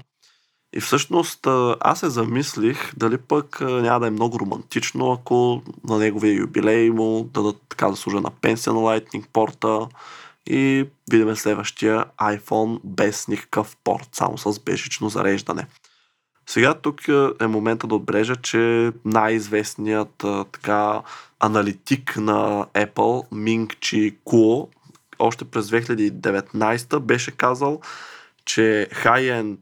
И всъщност аз се замислих дали пък няма да е много романтично, ако на неговия юбилей му дадат така да служа на пенсия на Lightning порта и видим следващия iPhone без никакъв порт, само с бежично зареждане. Сега тук е момента да отбрежа, че най-известният така аналитик на Apple, Минг Чи Куо, още през 2019 беше казал, че high-end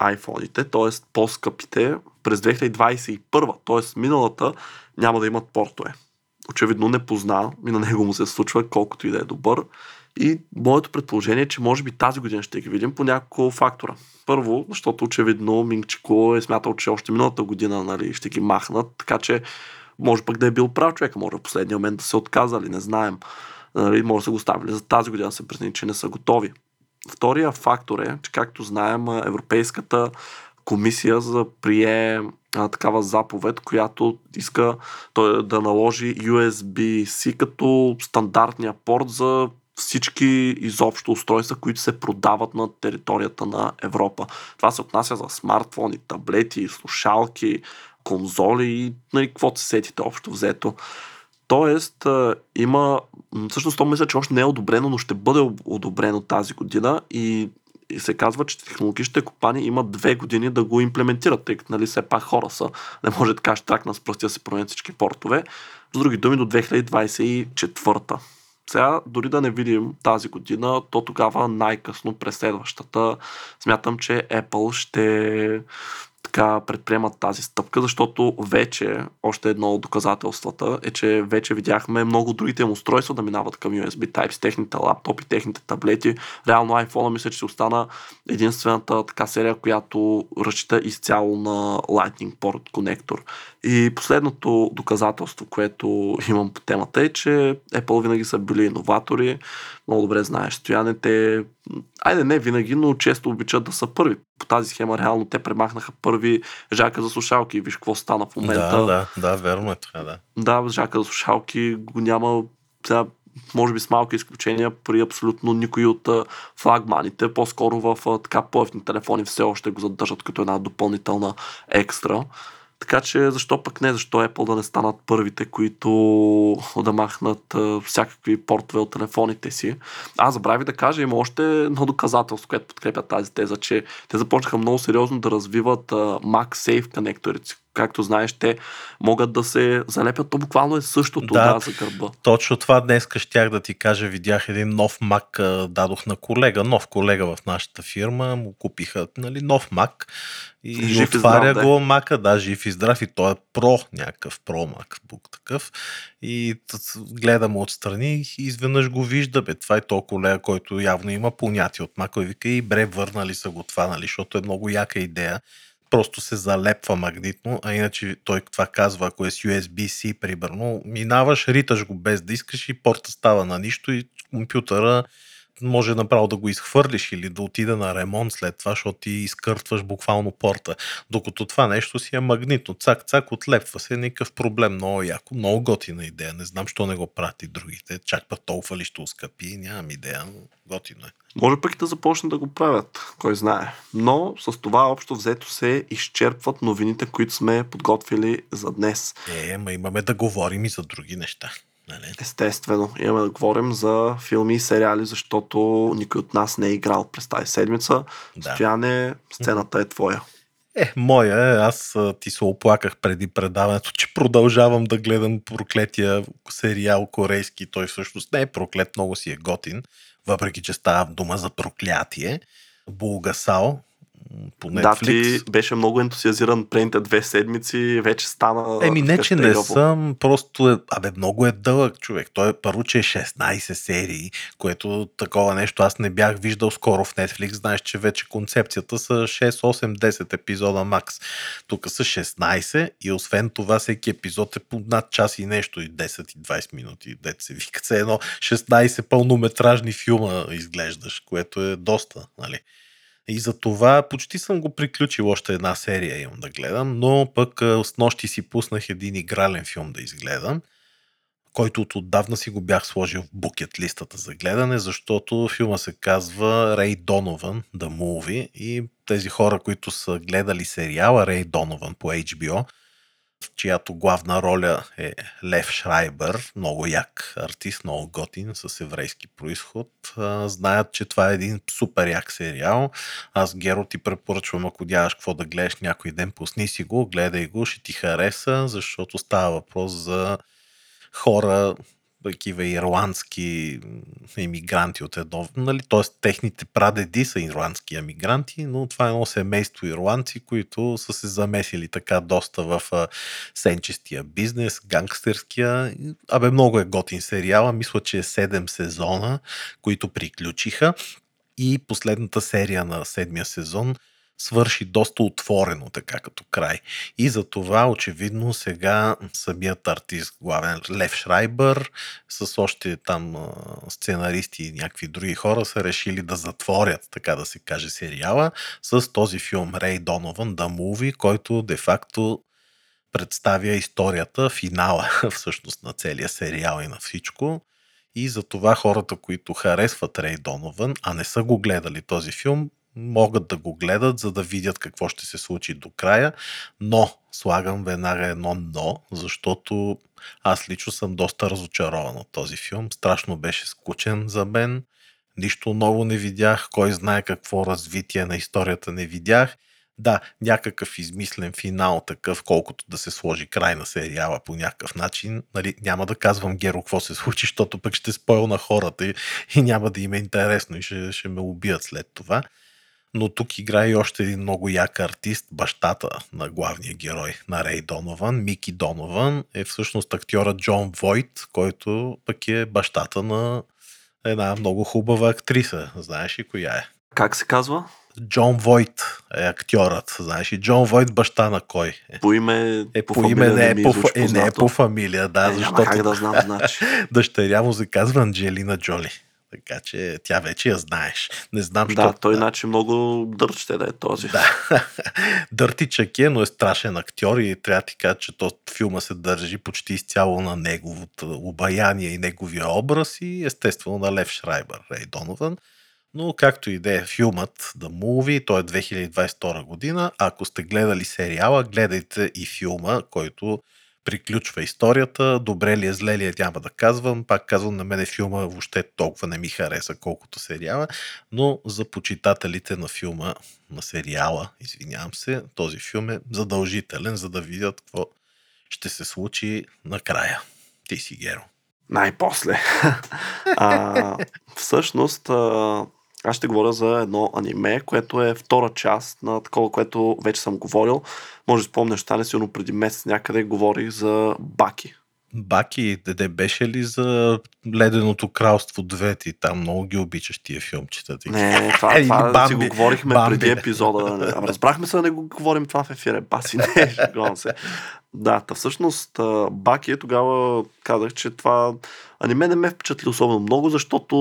iPhone-ите, т.е. по-скъпите, през 2021, т.е. миналата, няма да имат портове. Очевидно не позна и на него му се случва, колкото и да е добър. И моето предположение е, че може би тази година ще ги видим по няколко фактора. Първо, защото очевидно Мингчико е смятал, че още миналата година нали, ще ги махнат, така че може пък да е бил прав човек, може в последния момент да се отказали, не знаем. Нали, може да са го ставили за тази година, се призни, че не са готови. Втория фактор е, че както знаем, Европейската комисия за прие а, такава заповед, която иска той да наложи USB-C като стандартния порт за всички изобщо устройства, които се продават на територията на Европа. Това се отнася за смартфони, таблети, слушалки, конзоли и нали, каквото се сетите общо взето. Тоест, има, всъщност то мисля, че още не е одобрено, но ще бъде одобрено тази година и, и се казва, че технологичните компании имат две години да го имплементират, тъй като нали, все пак хора са, не може така ще тракна с пръсти да се променят всички портове. С други думи, до 2024. Сега, дори да не видим тази година, то тогава най-късно през следващата смятам, че Apple ще така предприемат тази стъпка, защото вече, още едно от доказателствата е, че вече видяхме много другите им устройства да минават към USB Type техните лаптопи, техните таблети. Реално iPhone мисля, че си остана единствената така серия, която разчита изцяло на Lightning Port конектор. И последното доказателство, което имам по темата е, че Apple винаги са били иноватори, много добре знаеш стояне, те, айде не винаги, но често обичат да са първи. По тази схема реално те премахнаха първи жака за слушалки и виж какво стана в момента. Да, да, да, верно е това, да. Да, жака за слушалки го няма сега може би с малки изключения, при абсолютно никой от флагманите. По-скоро в така по телефони все още го задържат като една допълнителна екстра. Така че защо пък не, защо Apple да не станат първите, които да махнат всякакви портове от телефоните си. Аз забравих да кажа, има още едно доказателство, което подкрепя тази теза, че те започнаха много сериозно да развиват MagSafe конекторите, както знаеш, те могат да се залепят. То буквално е същото да, да, за гърба. Точно това днес щях да ти кажа. Видях един нов мак, дадох на колега, нов колега в нашата фирма, му купиха нали, нов мак и жив отваря здрав, го да. мака, да, жив и здрав и той е про, някакъв про MacBook такъв. И гледам отстрани и изведнъж го вижда, бе, това е то колега, който явно има понятие от мака и вика и бре, върнали са го това, нали, защото е много яка идея просто се залепва магнитно, а иначе той това казва, ако е с USB-C, примерно, минаваш, риташ го без да искаш и порта става на нищо и компютъра може направо да го изхвърлиш или да отида на ремонт след това, защото ти изкъртваш буквално порта. Докато това нещо си е магнитно. Цак-цак, отлепва се, никакъв проблем. Много яко, много готина идея. Не знам, що не го прати другите. Чак път толкова ли ще ускъпи, нямам идея, но готино е. Може пък и да започнат да го правят, кой знае. Но с това общо взето се изчерпват новините, които сме подготвили за днес. Е, ма имаме да говорим и за други неща. Нали? Естествено, имаме да говорим за филми и сериали, защото никой от нас не е играл през тази седмица. Да. Стояне, сцената е твоя. Е, моя е, аз ти се оплаках преди предаването, че продължавам да гледам проклетия сериал корейски. Той всъщност не е проклет, много си е готин, въпреки че става дума за проклятие. Булгасао, по Netflix. Да, ти беше много ентусиазиран предните две седмици, вече стана... Еми не, че не съм, просто е, абе, много е дълъг човек. Той е първо, че е 16 серии, което такова нещо аз не бях виждал скоро в Netflix. Знаеш, че вече концепцията са 6, 8, 10 епизода макс. Тук са 16 и освен това всеки епизод е по над час и нещо и 10 и 20 минути. Дете се вика едно 16 пълнометражни филма изглеждаш, което е доста, нали? И за това почти съм го приключил още една серия имам да гледам, но пък с нощи си пуснах един игрален филм да изгледам, който от отдавна си го бях сложил в букет листата за гледане, защото филма се казва Рей Донован, The Movie и тези хора, които са гледали сериала Рей Донован по HBO, в чиято главна роля е Лев Шрайбър, много як артист, много готин, с еврейски происход. Знаят, че това е един супер як сериал. Аз, Геро, ти препоръчвам, ако нямаш какво да гледаш някой ден, пусни си го, гледай го, ще ти хареса, защото става въпрос за хора, такива ирландски емигранти от едно, нали, т.е. техните прадеди са ирландски емигранти, но това е едно семейство ирландци, които са се замесили така доста в сенчестия бизнес, гангстерския. Абе, много е готин сериала, мисля, че е 7 сезона, които приключиха и последната серия на седмия сезон – свърши доста отворено така като край. И за това очевидно сега самият артист, главен Лев Шрайбър, с още там сценаристи и някакви други хора са решили да затворят, така да се каже, сериала с този филм Рей Донован, The Movie, който де-факто представя историята, финала всъщност на целия сериал и на всичко. И за това хората, които харесват Рей Донован, а не са го гледали този филм, могат да го гледат, за да видят какво ще се случи до края, но слагам веднага едно но, защото аз лично съм доста разочарован от този филм. Страшно беше скучен за мен, нищо ново не видях, кой знае какво развитие на историята не видях. Да, някакъв измислен финал, такъв, колкото да се сложи край на сериала по някакъв начин. Нали, няма да казвам Геро какво се случи, защото пък ще спойл на хората и, и няма да им е интересно и ще, ще ме убият след това но тук играе и още един много як артист, бащата на главния герой на Рей Донован, Мики Донован, е всъщност актьора Джон Войт, който пък е бащата на една много хубава актриса. Знаеш ли коя е? Как се казва? Джон Войт е актьорът, знаеш и Джон Войт баща на кой? По име, е, по, по име не, е по, е, не е по фамилия, да, е, защото да знам, значи. дъщеря му се казва Анджелина Джоли. Така че тя вече я знаеш. Не знам, да, що... той иначе много дърт ще да е този. Да. Дъртичък е, но е страшен актьор и трябва да ти кажа, че то филма се държи почти изцяло на неговото обаяние и неговия образ и естествено на Лев Шрайбър, Рей Донован. Но както и да е филмът The Movie, той е 2022 година. Ако сте гледали сериала, гледайте и филма, който приключва историята. Добре ли е, зле ли е, няма да казвам. Пак казвам, на мен филма въобще толкова не ми хареса, колкото сериала, но за почитателите на филма, на сериала, извинявам се, този филм е задължителен, за да видят какво ще се случи накрая. Ти си, Геро. Най-после. а, всъщност, аз ще говоря за едно аниме, което е втора част на такова, което вече съм говорил. Може да спомняш, стане сигурно преди месец някъде говорих за Баки. Баки, деде беше ли за Леденото кралство 2? Ти там много ги обичаш тия филмчета. Ти. Не, това, е, това Бамби, си го говорихме Бамби. преди епизода. разбрахме се да не го говорим това в ефира. Баси, не, се. Да, та всъщност Баки тогава казах, че това аниме не ме впечатли особено много, защото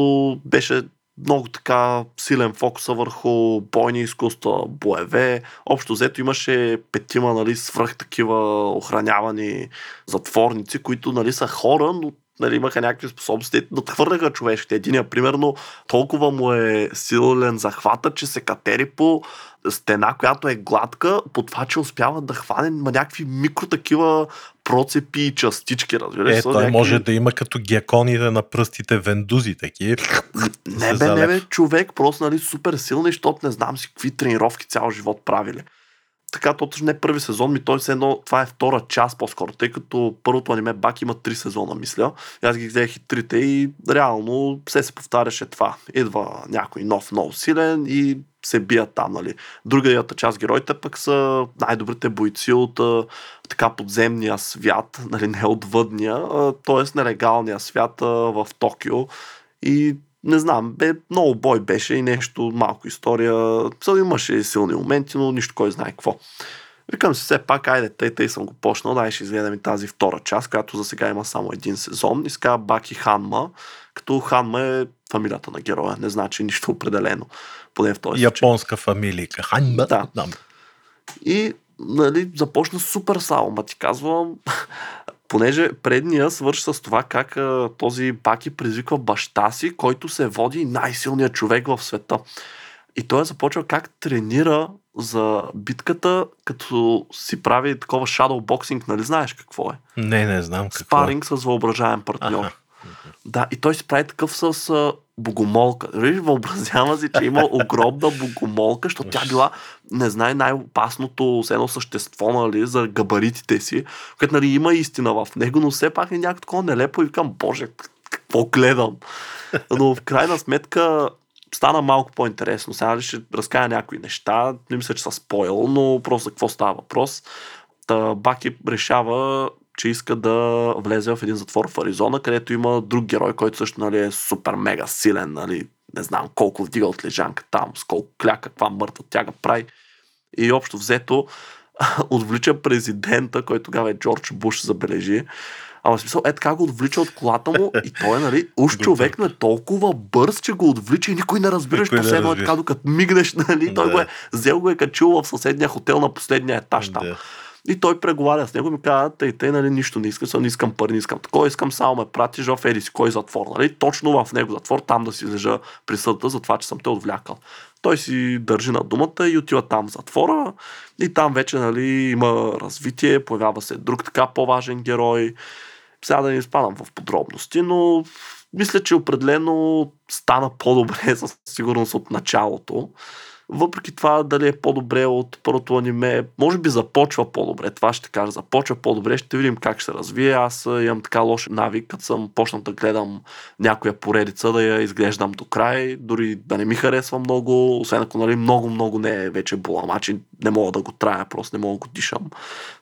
беше много така силен фокуса върху бойни изкуства, боеве. Общо взето имаше петима нали, свръх такива охранявани затворници, които нали, са хора, но нали, имаха някакви способности, надхвърляха човешките. Единия, примерно, толкова му е силен захвата, че се катери по стена, която е гладка, по това, че успява да хване някакви микро такива процепи и частички, разбираш. Е, той някакви... може да има като геконите на пръстите вендузи, такива. Не, бе, не, бе, човек, просто нали, супер силен, защото не знам си какви тренировки цял живот правили. Така точно не първи сезон, ми той се едно, това е втора част по-скоро, тъй като първото аниме Бак има три сезона, мисля. И аз ги взех и трите и реално все се повтаряше това. Идва някой нов, много силен и се бият там, нали. Другата част героите пък са най-добрите бойци от а, така подземния свят, нали, не от въдния, т.е. нелегалния свят а, в Токио. И не знам, бе, много бой беше и нещо, малко история. Съл имаше силни моменти, но нищо кой знае какво. Викам си все пак, айде, тъй, тъй съм го почнал, дай ще изгледам и тази втора част, която за сега има само един сезон. И сега Баки Ханма, като Ханма е фамилията на героя, не значи нищо определено. Поне в този Японска фамилия. Ханма. Да. И нали, започна супер само, ма ти казвам, понеже предния свърши с това как а, този Баки призвиква баща си, който се води най-силният човек в света. И той започва как тренира за битката, като си прави такова shadowboxing, нали знаеш какво е? Не, не знам какво Спаринг с въображаем партньор. Ага. Да, и той си прави такъв с а, богомолка. Виж, въобразява си, че има огромна богомолка, защото тя била, не знае, най-опасното едно същество, нали, за габаритите си, което, нали, има истина в него, но все пак е някакво такова нелепо и викам, боже, какво гледам. Но в крайна сметка стана малко по-интересно. Сега ще разкая някои неща, не мисля, че са спойл, но просто за какво става въпрос. Та, Баки решава че иска да влезе в един затвор в Аризона, където има друг герой, който също нали, е супер мега силен, нали, не знам колко вдига от лежанка там, с колко кляка, каква мъртва тяга прави. И общо взето отвлича президента, който тогава е Джордж Буш, забележи. Ама в смисъл, е така го отвлича от колата му и той е, нали, уж човек, но е толкова бърз, че го отвлича и никой не разбираш последно е така, докато мигнеш, нали, да. той го е, взел го е качил в съседния хотел на последния етаж там. Да. И той преговаря с него и ми казва, тъй, тъй, нали, нищо не искам, не искам пари, не искам такова, искам само ме пратиш в Еди си кой затвор, нали, точно в него затвор, там да си лежа присъдата за това, че съм те отвлякал. Той си държи на думата и отива там в затвора и там вече, нали, има развитие, появява се друг така по-важен герой. Сега да не изпадам в подробности, но мисля, че определено стана по-добре със сигурност от началото. Въпреки това, дали е по-добре от първото аниме, може би започва по-добре. Това ще кажа, започва по-добре. Ще видим как ще се развие. Аз имам така лош навик, като съм почнал да гледам някоя поредица, да я изглеждам до край, дори да не ми харесва много, освен ако нали, много-много не е вече буламач не мога да го трая, просто не мога да го дишам.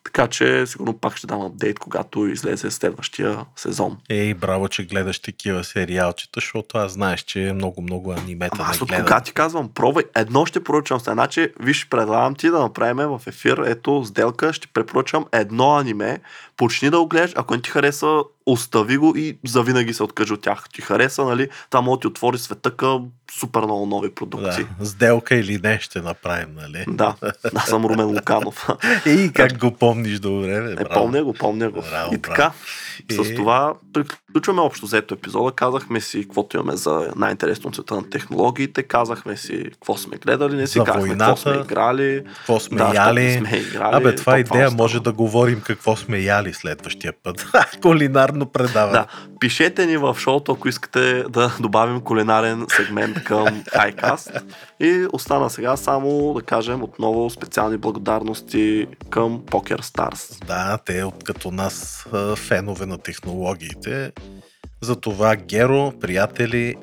Така че сигурно пак ще дам апдейт, когато излезе следващия сезон. Ей, браво, че гледаш такива сериалчета, защото аз знаеш, че е много-много анимета. Ама аз от кога ти казвам, пробвай. Едно ще препоръчам. Значи, виж, предлагам ти да направим в ефир, ето, сделка, ще препоръчам едно аниме, почни да го гледаш, ако не ти хареса, остави го и завинаги се откажи от тях. Ти хареса, нали? Там може ти отвори света към супер много нови продукции. Да, сделка или не ще направим, нали? Да, аз съм Румен Луканов. и как го помниш добре, бе? Не, помня го, помня го. Браво, и така, и... с това приключваме общо взето епизода. Казахме си каквото имаме за най-интересно света на технологиите, казахме си какво сме гледали, не си за казахме какво сме играли. Какво сме да, яли. Сме играли. Абе, това е идея, може да говорим какво сме яли следващия път. Кулинарно предаване. Да, пишете ни в шоуто, ако искате да добавим кулинарен сегмент към Highcast. И остана сега само да кажем отново специални благодарности към Poker Stars. Да, те като нас фенове на технологиите. Затова Геро, приятели,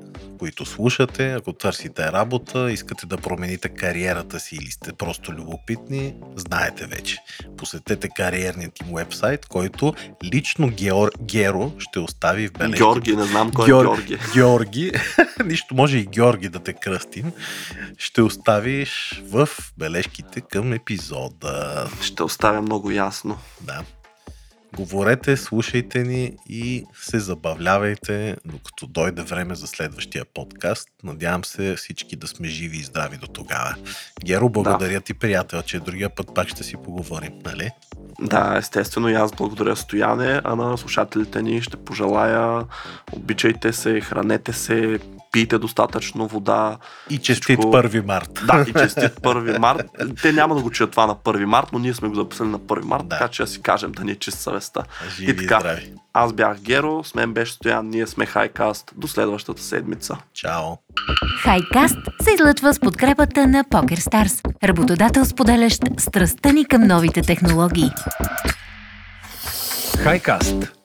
които слушате, ако търсите работа, искате да промените кариерата си или сте просто любопитни, знаете вече. Посетете кариерният им вебсайт, който лично Геор... Геро ще остави в бележките. Георги, не знам кой е Геор... е Георги. Георги, нищо може и Георги да те кръстим, ще оставиш в бележките към епизода. Ще оставя много ясно. Да. Говорете, слушайте ни и се забавлявайте, докато дойде време за следващия подкаст. Надявам се всички да сме живи и здрави до тогава. Геро, благодаря да. ти, приятел, че другия път пак ще си поговорим, нали? Да, естествено и аз благодаря Стояне, а на слушателите ни ще пожелая обичайте се, хранете се, пийте достатъчно вода. И честит Всичко- 1 март. Да, и честит 1 март. Те няма да го чуят това на 1 март, но ние сме го записали на 1 март, Да. така че да си кажем да ни е чист съвестта. Живи и така, здрави. аз бях Геро, с мен беше Стоян, ние сме Хайкаст. До следващата седмица. Чао. Хайкаст се излъчва с подкрепата на PokerStars, работодател споделящ страстта ни към новите технологии. Хайкаст.